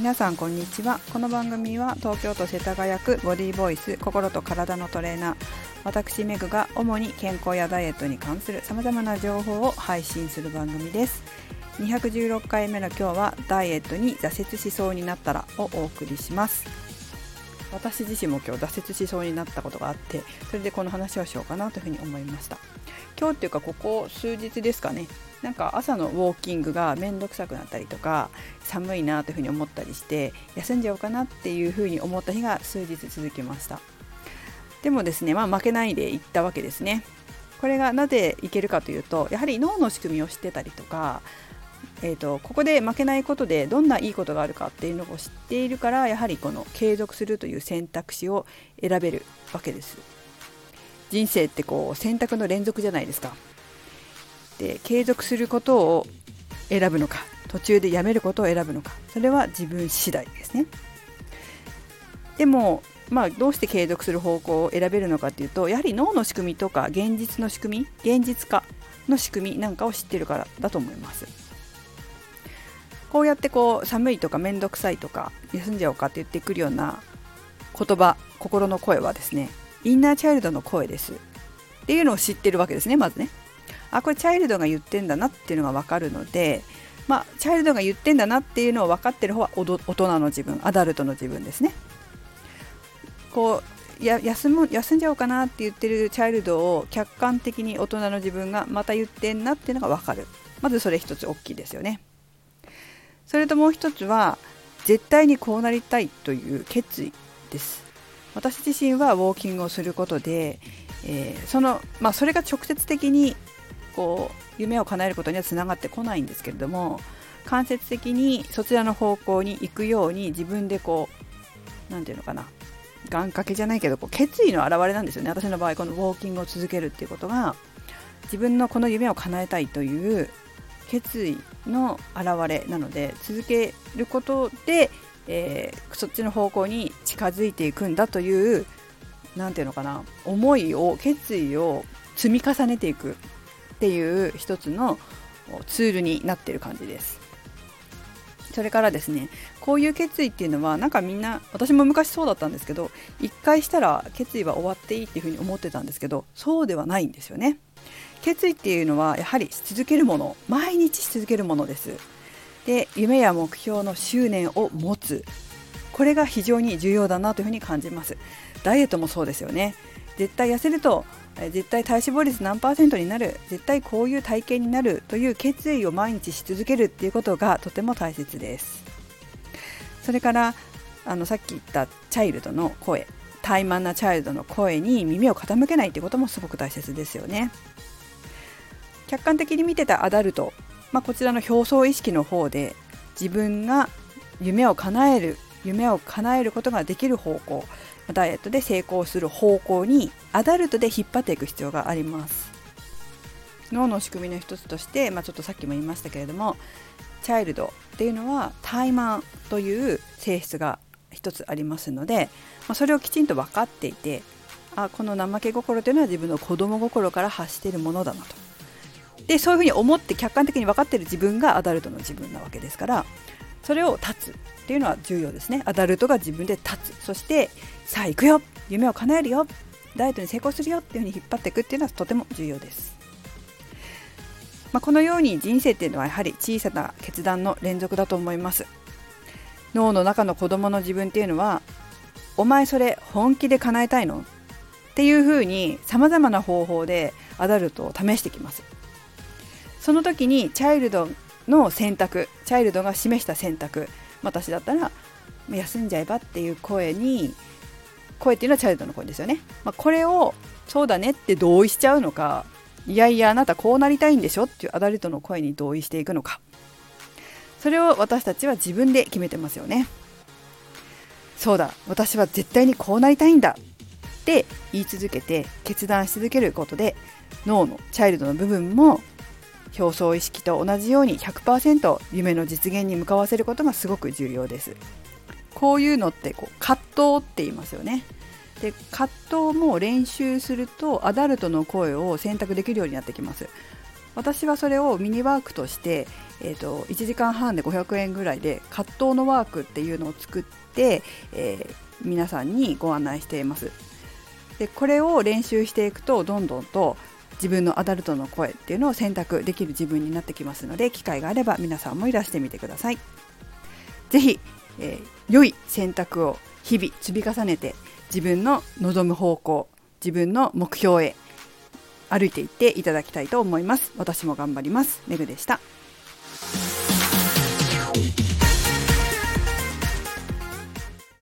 皆さんこんにちは。この番組は東京都世田谷区ボディボイス心と体のトレーナー。私メグが主に健康やダイエットに関するさまざまな情報を配信する番組です。216回目の今日はダイエットに挫折しそうになったらをお送りします。私自身も今日挫折しそうになったことがあってそれでこの話をしようかなというふうに思いました。今日っていうかここ数日ですかね。なんか朝のウォーキングが面倒くさくなったりとか寒いなというふうに思ったりして休んじゃおうかなっていうふうに思った日が数日続きました。でもですねまあ負けないで行ったわけですね。これがなぜいけるかというとやはり脳の仕組みを知ってたりとかえーと、ここで負けないことでどんないいことがあるかっていうのを知っているからやはりこの継続するという選択肢を選べるわけです。人生ってこう選択の連続じゃないですか。で継続することを選ぶのか途中でやめることを選ぶのかそれは自分次第ですね。でもまあどうして継続する方向を選べるのかっていうとやはり脳の仕組みとか現実の仕組み現実化の仕組みなんかを知ってるからだと思います。こうやってこう寒いとか面倒くさいとか休んじゃおうかって言ってくるような言葉心の声はですねインナーチャイルドの声です。っていうのを知ってるわけですねまずね。あこれチャイルドが言ってんだなっていうのが分かるのでまあチャイルドが言ってんだなっていうのを分かってる方は大人の自分アダルトの自分ですね。こうや休む休んじゃおうかなって言ってるチャイルドを客観的に大人の自分がまた言ってんなっていうのが分かる。まずそれ一つ大きいですよね。それともう一つは絶対にこうなりたいという決意です。私自身はウォーキングをすることで、えー、そのまあ、それが直接的にこう夢を叶えることにはつながってこないんですけれども間接的にそちらの方向に行くように自分でこう何て言うのかな願掛けじゃないけどこう決意の表れなんですよね。私の場合このウォーキングを続けるっていうことが自分のこの夢を叶えたいという決意の表れなので続けることで、えー、そっちの方向に近づいていくんだという何て言うのかな思いを決意を積み重ねていく。っていう一つのツールになってる感じです。それからですねこういう決意っていうのはなんかみんな私も昔そうだったんですけど一回したら決意は終わっていいっていうふうに思ってたんですけどそうではないんですよね。決意っていうのはやはりし続けるもの毎日し続けるものです。で夢や目標の執念を持つ。これが非常に重要だなというふうに感じます。ダイエットもそうですよね。絶対痩せると絶対体脂肪率何パーセントになる絶対こういう体型になるという決意を毎日し続けるっていうことがとても大切です。それからあのさっき言ったチャイルドの声怠慢なチャイルドの声に耳を傾けないということもすごく大切ですよね。客観的に見てたアダルト、まあ、こちらの表層意識の方で自分が夢を叶える夢を叶えることができる方向ダイエットで成功する方向にアダルトで引っ張っていく必要があります。脳の仕組みの一つとして、まあ、ちょっとさっきも言いましたけれどもチャイルドっていうのは怠慢という性質が一つありますので、まあ、それをきちんと分かっていてあこの怠け心というのは自分の子供心から発しているものだなと。でそういうふうに思って客観的に分かっている自分がアダルトの自分なわけですからそれを断つっていうのは重要ですね。アダルトが自分で立つ。そしてさあ行くよ。夢を叶えるよ。ダイエットに成功するよっていうふうに引っ張っていくっていうのはとても重要です、まあ、このように人生っていうのはやはり小さな決断の連続だと思います。脳の中の子供の自分っていうのはお前それ本気で叶えたいの？っていうふうにさまざまな方法でアダルトを試してきます。その時にチャイルドの選択チャイルドが示した選択私だったら休んじゃえばっていう声に声っていうのはチャイルドの声ですよね、まあ、これをそうだねって同意しちゃうのかいやいやあなたこうなりたいんでしょっていうアダルトの声に同意していくのか。それを私たちは自分で決めてますよね。そうだ私は絶対にこうなりたいんだって言い続けて決断し続けることで脳のチャイルドの部分も表層意識と同じように100%夢の実現に向かわせることがすごく重要です。こういうのってこう葛藤って言いますよね。で葛藤も練習するとアダルトの声を選択できるようになってきます。私はそれをミニワークとして、えーと、1時間半で500円ぐらいで葛藤のワークっていうのを作って、えー、皆さんにご案内しています。でこれを練習していくとどんどんと自分のアダルトの声っていうのを選択できる自分になってきますので機会があれば皆さんもいらしてみてください。是非、えー、良い選択を日々積み重ねて自分の望む方向自分の目標へ歩いていっていただきたいと思います。私も頑張ります。めぐでした。